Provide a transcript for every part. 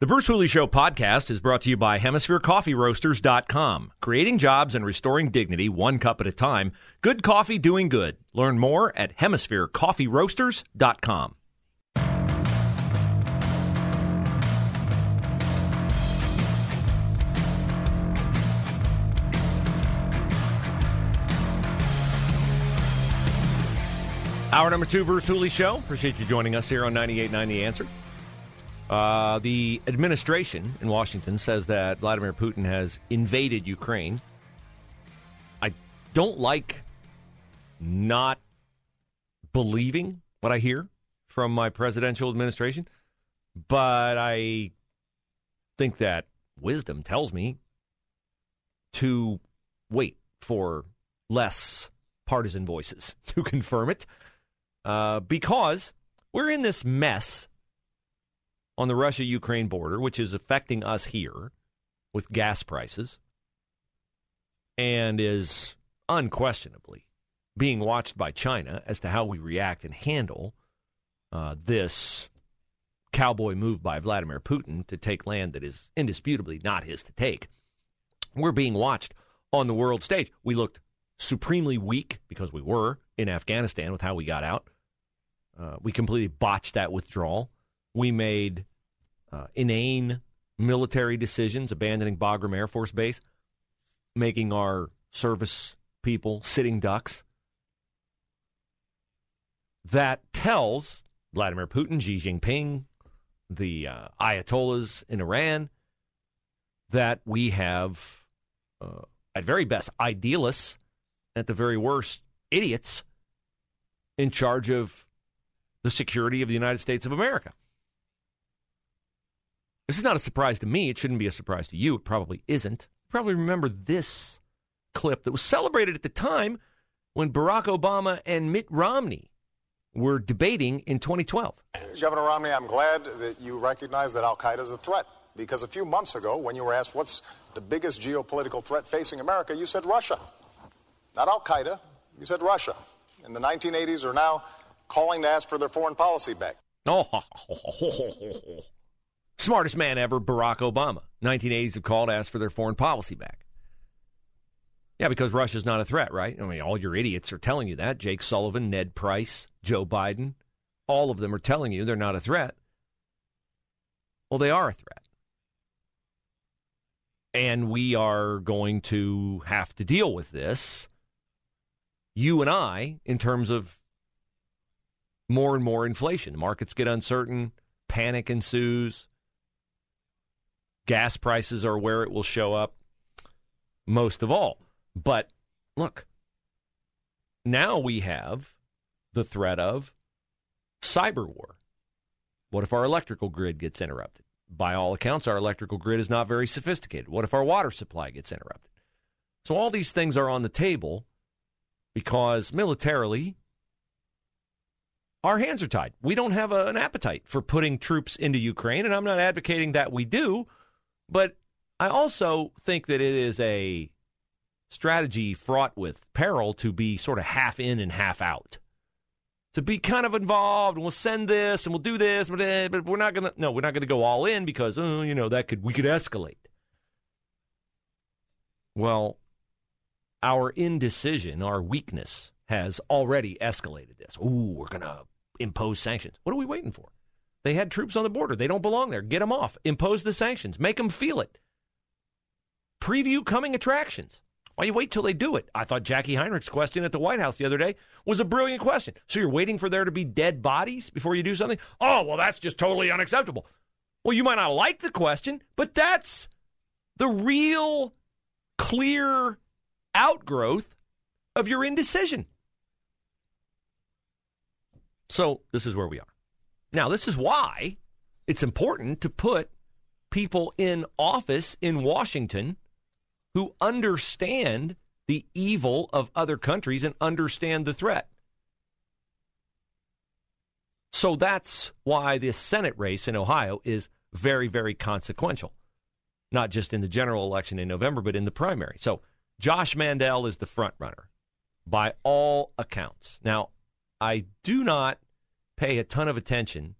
The Bruce Hooley Show podcast is brought to you by HemisphereCoffeeRoasters.com. Creating jobs and restoring dignity one cup at a time. Good coffee doing good. Learn more at HemisphereCoffeeRoasters.com. Hour number two, Bruce Hooley Show. Appreciate you joining us here on 98.9 The Answer. Uh, the administration in Washington says that Vladimir Putin has invaded Ukraine. I don't like not believing what I hear from my presidential administration, but I think that wisdom tells me to wait for less partisan voices to confirm it uh, because we're in this mess on the Russia Ukraine border, which is affecting us here with gas prices and is unquestionably being watched by China as to how we react and handle uh, this cowboy move by Vladimir Putin to take land that is indisputably not his to take. We're being watched on the world stage. We looked supremely weak because we were in Afghanistan with how we got out. Uh, we completely botched that withdrawal. We made uh, inane military decisions, abandoning Bagram Air Force Base, making our service people sitting ducks. That tells Vladimir Putin, Xi Jinping, the uh, Ayatollahs in Iran, that we have, uh, at very best, idealists, at the very worst, idiots in charge of the security of the United States of America. This is not a surprise to me. It shouldn't be a surprise to you. It probably isn't. You probably remember this clip that was celebrated at the time when Barack Obama and Mitt Romney were debating in 2012. Governor Romney, I'm glad that you recognize that Al Qaeda is a threat because a few months ago, when you were asked what's the biggest geopolitical threat facing America, you said Russia. Not Al Qaeda, you said Russia. In the 1980s are now calling to ask for their foreign policy back. Oh, smartest man ever, Barack Obama. 1980s have called to ask for their foreign policy back. Yeah, because Russia's not a threat, right? I mean, all your idiots are telling you that. Jake Sullivan, Ned Price, Joe Biden, all of them are telling you they're not a threat. Well, they are a threat. And we are going to have to deal with this, you and I, in terms of more and more inflation. Markets get uncertain, panic ensues. Gas prices are where it will show up most of all. But look, now we have the threat of cyber war. What if our electrical grid gets interrupted? By all accounts, our electrical grid is not very sophisticated. What if our water supply gets interrupted? So, all these things are on the table because militarily, our hands are tied. We don't have a, an appetite for putting troops into Ukraine, and I'm not advocating that we do, but I also think that it is a strategy fraught with peril to be sort of half in and half out. To be kind of involved, and we'll send this and we'll do this, but, eh, but we're not gonna. No, we're not gonna go all in because oh, you know that could we could escalate. Well, our indecision, our weakness, has already escalated this. Ooh, we're gonna impose sanctions. What are we waiting for? They had troops on the border. They don't belong there. Get them off. Impose the sanctions. Make them feel it. Preview coming attractions. Why you wait till they do it? I thought Jacqui Heinrich's question at the White House the other day was a brilliant question. So you're waiting for there to be dead bodies before you do something? Oh, well, that's just totally unacceptable. Well, you might not like the question, but that's the real clear outgrowth of your indecision. So this is where we are. Now, this is why it's important to put people in office in Washington who understand the evil of other countries and understand the threat. So that's why this Senate race in Ohio is very, very consequential, not just in the general election in November, but in the primary. So Josh Mandel is the front runner by all accounts. Now, I do not pay a ton of attention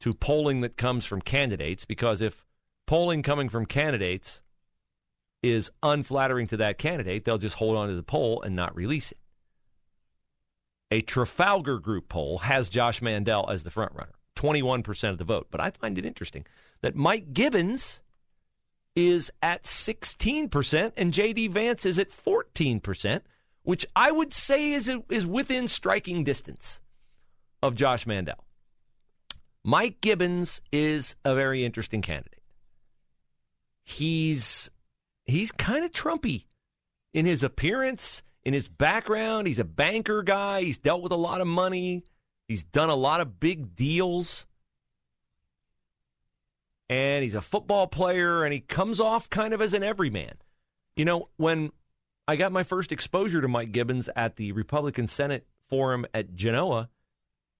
to polling that comes from candidates because if polling coming from candidates is unflattering to that candidate, they'll just hold on to the poll and not release it. A Trafalgar Group poll has Josh Mandel as the front runner, 21% of the vote. But I find it interesting that Mike Gibbons is at 16% and JD Vance is at 14%, which I would say is, is within striking distance of Josh Mandel. Mike Gibbons is a very interesting candidate. He's he's kind of Trumpy in his appearance, in his background. He's a banker guy. He's dealt with a lot of money. He's done a lot of big deals. And he's a football player and he comes off kind of as an everyman. You know, when I got my first exposure to Mike Gibbons at the Republican Senate Forum at Genoa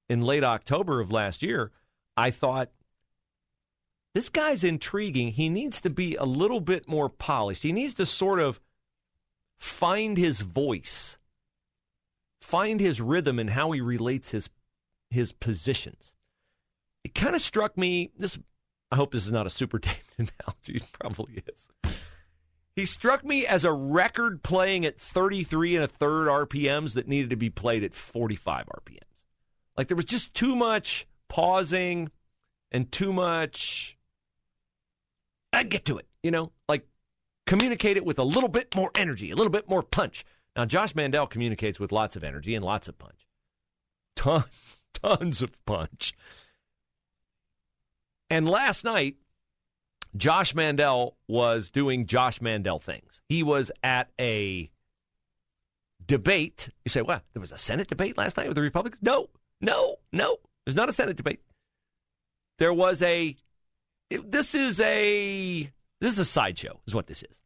in late October of last year, I thought, this guy's intriguing. He needs to be a little bit more polished. He needs to sort of find his voice, find his rhythm and how he relates his his positions. It kind of struck me. This, I hope this is not a super dated analogy. It probably is. He struck me as a record playing at 33 and a third RPMs that needed to be played at 45 RPMs. Like there was just too much pausing and too much. I'd get to it, you know, like communicate it with a little bit more energy, a little bit more punch. Now, Josh Mandel communicates with lots of energy and lots of punch. Ton, tons of punch. And last night, Josh Mandel was doing Josh Mandel things. He was at a debate. You say, what? There was a Senate debate last night with the Republicans? No, no, no. There's not a Senate debate. There was a. It, this is a. This is a sideshow, is what this is.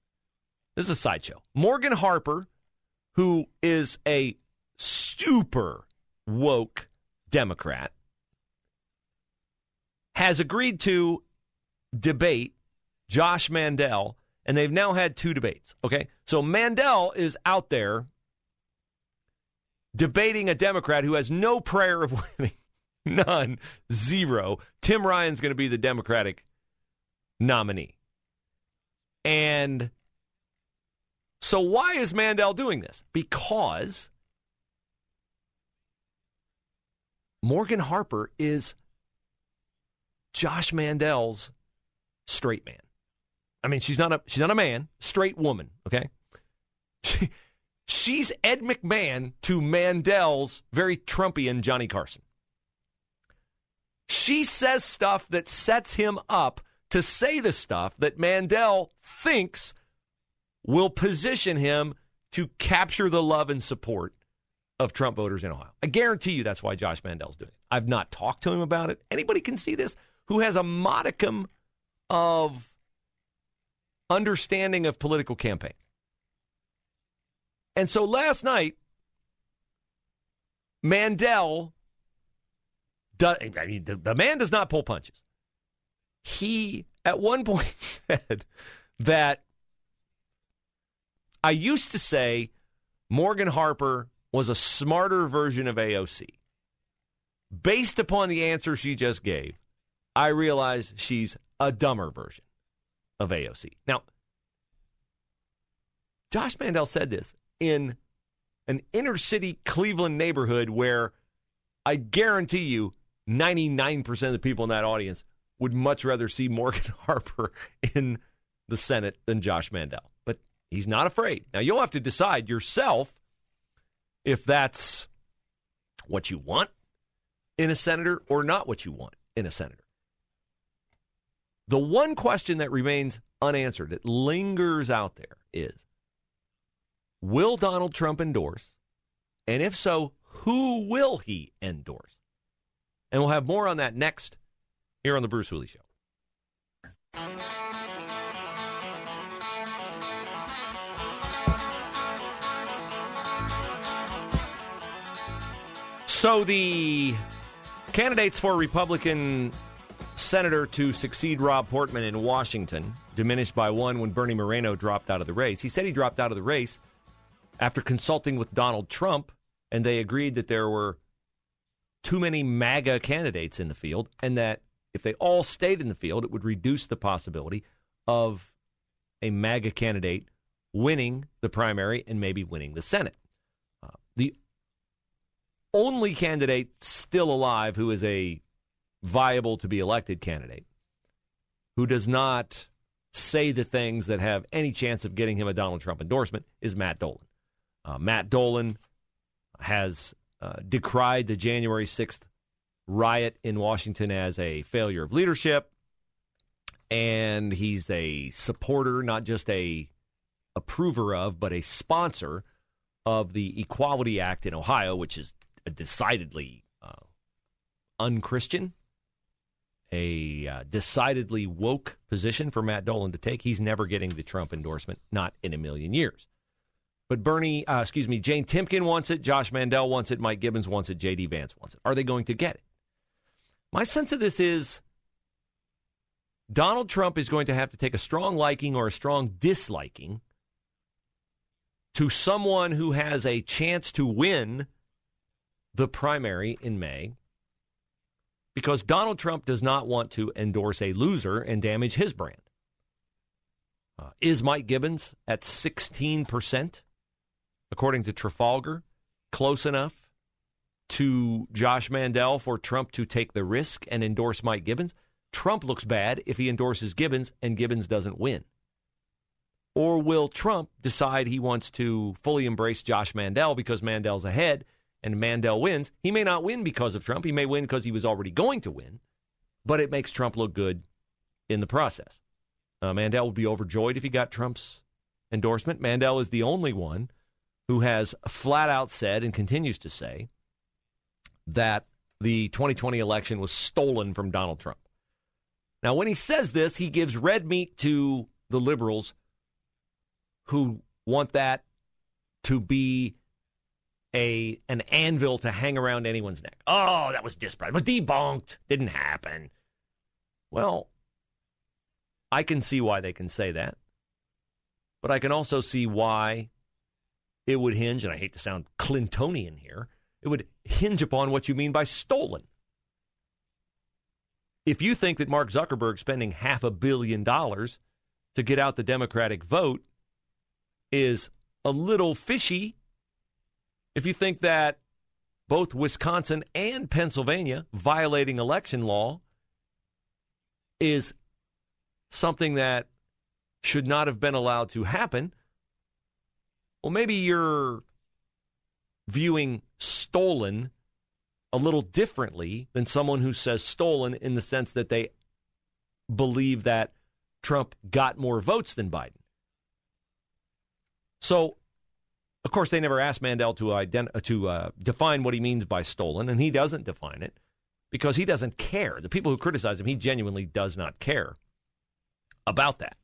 This is a sideshow. Morgan Harper, who is a super woke Democrat, has agreed to debate Josh Mandel, and they've now had two debates. Okay. So Mandel is out there debating a Democrat who has no prayer of winning. None. Zero. Tim Ryan's going to be the Democratic nominee. And so, why is Mandel doing this? Because Morgan Harper is Josh Mandel's straight man. I mean, she's not a she's not a man, straight woman. Okay, she's Ed McMahon to Mandel's very Trumpian Johnny Carson. She says stuff that sets him up to say the stuff that Mandel thinks will position him to capture the love and support of Trump voters in Ohio. I guarantee you that's why Josh Mandel's doing it. I've not talked to him about it. Anybody can see this who has a modicum of understanding of political campaign. And so last night, Mandel does, I mean, the, the man does not pull punches. He at one point said that I used to say Morgan Harper was a smarter version of AOC. Based upon the answer she just gave, I realize she's a dumber version of AOC. Now, Josh Mandel said this in an inner city Cleveland neighborhood where I guarantee you 99% of the people in that audience would much rather see Morgan Harper in the Senate than Josh Mandel. But he's not afraid. Now, you'll have to decide yourself if that's what you want in a senator or not what you want in a senator. The one question that remains unanswered, that lingers out there, is Will Donald Trump endorse? And if so, who will he endorse? And we'll have more on that next here on The Bruce Hooley Show. So the candidates for Republican senator to succeed Rob Portman in Washington diminished by one when Bernie Moreno dropped out of the race. He said he dropped out of the race after consulting with Donald Trump, and they agreed that there were too many MAGA candidates in the field, and that if they all stayed in the field, it would reduce the possibility of a MAGA candidate winning the primary and maybe winning the Senate. Uh, the only candidate still alive who is a viable to be elected candidate who does not say the things that have any chance of getting him a Donald Trump endorsement is Matt Dolan. Uh, Matt Dolan has uh, decried the January 6th riot in Washington as a failure of leadership. And he's a supporter, not just a approver of, but a sponsor of the Equality Act in Ohio, which is a decidedly uh, unchristian, a uh, decidedly woke position for Matt Dolan to take. He's never getting the Trump endorsement, not in a million years. But Bernie, uh, excuse me, Jane Timken wants it, Josh Mandel wants it, Mike Gibbons wants it, J.D. Vance wants it. Are they going to get it? My sense of this is Donald Trump is going to have to take a strong liking or a strong disliking to someone who has a chance to win the primary in May because Donald Trump does not want to endorse a loser and damage his brand. Uh, is Mike Gibbons at 16%? According to Trafalgar, close enough to Josh Mandel for Trump to take the risk and endorse Mike Gibbons. Trump looks bad if he endorses Gibbons and Gibbons doesn't win. Or will Trump decide he wants to fully embrace Josh Mandel because Mandel's ahead and Mandel wins? He may not win because of Trump. He may win because he was already going to win, but it makes Trump look good in the process. Uh, Mandel would be overjoyed if he got Trump's endorsement. Mandel is the only one who has flat out said and continues to say that the 2020 election was stolen from Donald Trump. Now, when he says this, he gives red meat to the liberals who want that to be a an anvil to hang around anyone's neck. Oh, that was disparate. It was debunked. Didn't happen. Well, I can see why they can say that. But I can also see why it would hinge, and I hate to sound Clintonian here, it would hinge upon what you mean by stolen. If you think that Mark Zuckerberg spending half a billion dollars to get out the Democratic vote is a little fishy, if you think that both Wisconsin and Pennsylvania violating election law is something that should not have been allowed to happen, well, maybe you're viewing stolen a little differently than someone who says stolen in the sense that they believe that Trump got more votes than Biden. So, of course, they never asked Mandel to ident- to uh, define what he means by stolen, and he doesn't define it because he doesn't care. The people who criticize him, he genuinely does not care about that.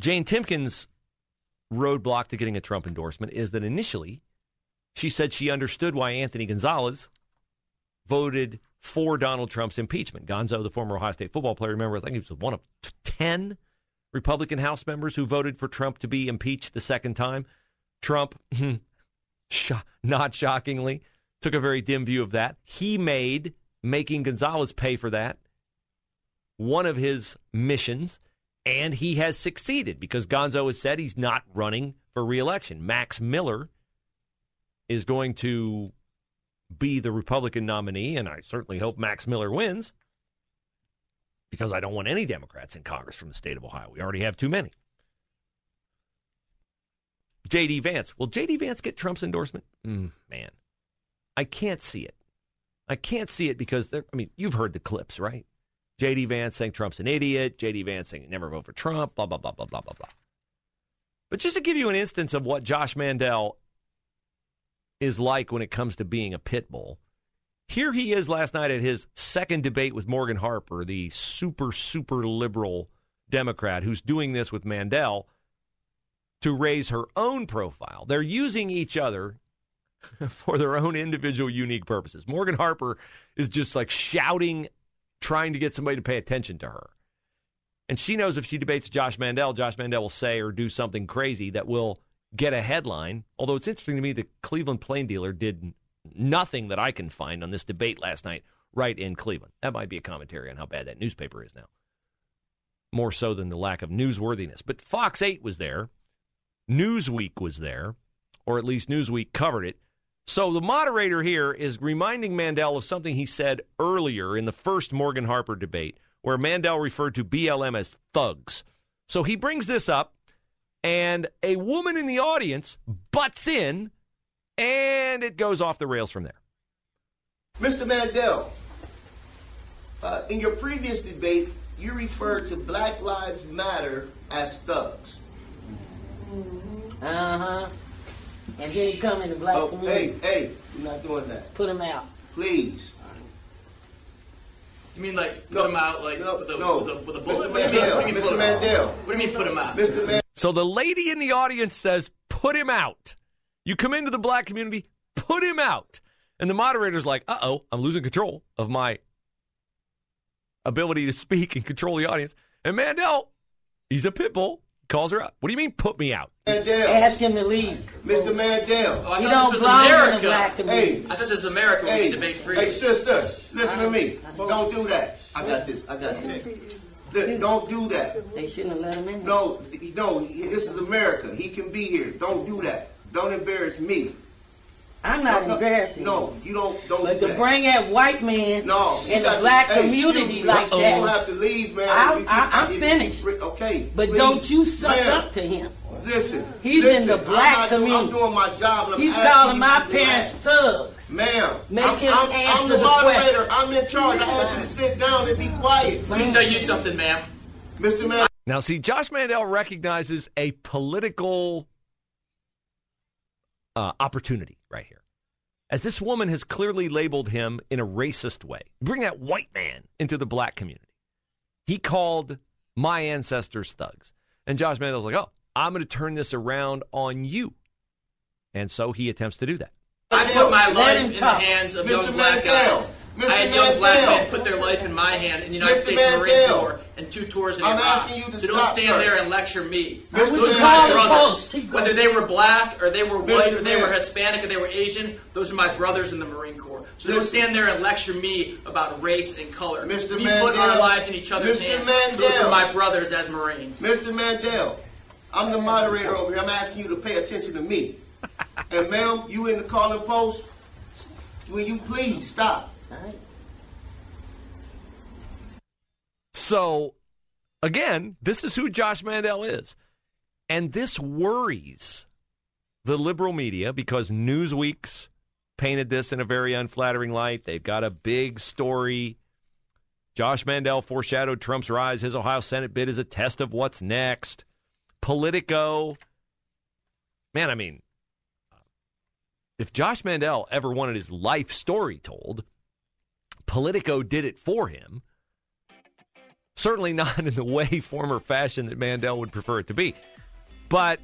Jane Timken's roadblock to getting a Trump endorsement is that initially she said she understood why Anthony Gonzalez voted for Donald Trump's impeachment. Gonzo, the former Ohio State football player, remember, I think he was one of 10 Republican House members who voted for Trump to be impeached the second time. Trump, not shockingly, took a very dim view of that. He made making Gonzalez pay for that one of his missions. And he has succeeded because Gonzo has said he's not running for reelection. Max Miller is going to be the Republican nominee, and I certainly hope Max Miller wins because I don't want any Democrats in Congress from the state of Ohio. We already have too many. J.D. Vance. Will J.D. Vance get Trump's endorsement? Mm, man, I can't see it. I can't see it because, I mean, you've heard the clips, right? J.D. Vance saying Trump's an idiot. J.D. Vance saying never vote for Trump. Blah blah blah blah blah blah blah. But just to give you an instance of what Josh Mandel is like when it comes to being a pit bull, here he is last night at his second debate with Morgan Harper, the super super liberal Democrat who's doing this with Mandel to raise her own profile. They're using each other for their own individual unique purposes. Morgan Harper is just like shouting, trying to get somebody to pay attention to her. And she knows if she debates Josh Mandel, Josh Mandel will say or do something crazy that will get a headline. Although it's interesting to me the Cleveland Plain Dealer did nothing that I can find on this debate last night right in Cleveland. That might be a commentary on how bad that newspaper is now. More so than the lack of newsworthiness. But Fox 8 was there. Newsweek was there, or at least Newsweek covered it. So the moderator here is reminding Mandel of something he said earlier in the first Morgan Harper debate, where Mandel referred to BLM as thugs. So he brings this up, and a woman in the audience butts in, and it goes off the rails from there. Mr. Mandel, uh, in your previous debate, you referred to Black Lives Matter as thugs. Uh huh. And then he come in the black Oh, community. hey, hey, you're not doing that. Put him out. Please. You mean like put No, him out like no, with, a, no. with, a, with a Mr. bullet? What do you mean? Mandel, What do you mean Mr. put him out? Mandel. What do you mean put him out? Mr. Man, So the lady in the audience says, put him out. You come into the black community, put him out. And the moderator's like, uh oh, I'm losing control of my ability to speak and control the audience. And Mandel, he's a pit bull, calls her up. What do you mean, put me out? Mandel. Ask him to leave. Mr. Mandel. Oh, I He thought don't this was belong in America. black community. Hey, I thought this was America where hey, we debate freely. hey, sister, listen to me. Don't do that. I got this. I got this. Look, Don't do that. They shouldn't have let him in. No, no, this is America. He can be here. Don't do that. Don't embarrass me. I'm not No, embarrassing you. No, you don't. Don't But do to that. bring that white man no, in the got to- black hey, community you, like you that. don't have to leave, man. I- If you- I- I'm if you- finished. Okay, But please. don't you suck Ma'am, up to him. Listen, He's listen, in the black I'm not doing- community. I'm doing my job. And He's calling my parents relax. thugs. Ma'am, Make I'm, him I'm, I'm the the moderator. question. I'm in charge. I want you to sit down and be quiet. Let me tell you something, ma'am. Mr. Man, Now, see, Josh Mandel recognizes a political uh, opportunity right here. As this woman has clearly labeled him in a racist way. Bring that white man into the black community. He called my ancestors thugs. And Josh Mandel's like, oh, I'm going to turn this around on you. And so he attempts to do that. I put my life in the hands of Mr. young black Mandel. guys. Mr. I had young black Mandel. men put their life in my hand in the United Mr. States Marine Corps and two tours in I'm Iraq. asking you to so don't stand sir. there and lecture me. Mr. Those are my brothers. Whether they were black or they were white Mr. or they were Hispanic or they were Asian, those are my brothers in the Marine Corps. So don't stand there and lecture me about race and color. Mr. We put our lives in each other's Mr. hands. Mandel. Those are my brothers as Marines. Mr. Mandel, I'm the moderator over here. I'm asking you to pay attention to me. And ma'am, you in the calling post? Will you please stop? So, again, this is who Josh Mandel is. And this worries the liberal media because Newsweek's painted this in a very unflattering light. They've got a big story. Josh Mandel foreshadowed Trump's rise. His Ohio Senate bid is a test of what's next. Politico. Man, I mean, if Josh Mandel ever wanted his life story told, Politico did it for him. Certainly not in the way, form, or fashion that Mandel would prefer it to be. But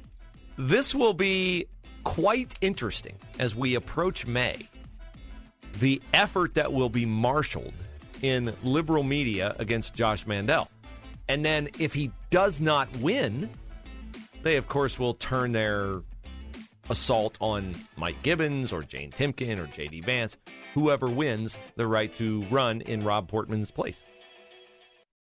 this will be quite interesting as we approach May. The effort that will be marshaled in liberal media against Josh Mandel. And then if he does not win, they, of course, will turn their assault on Mike Gibbons or Jane Timken or J.D. Vance, whoever wins the right to run in Rob Portman's place.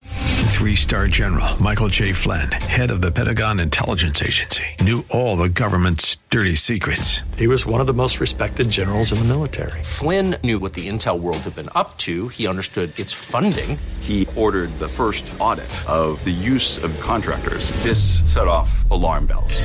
Three star general Michael J. Flynn, head of the Pentagon Intelligence Agency, knew all the government's dirty secrets. He was one of the most respected generals in the military. Flynn knew what the intel world had been up to. He understood its funding. He ordered the first audit of the use of contractors. This set off alarm bells.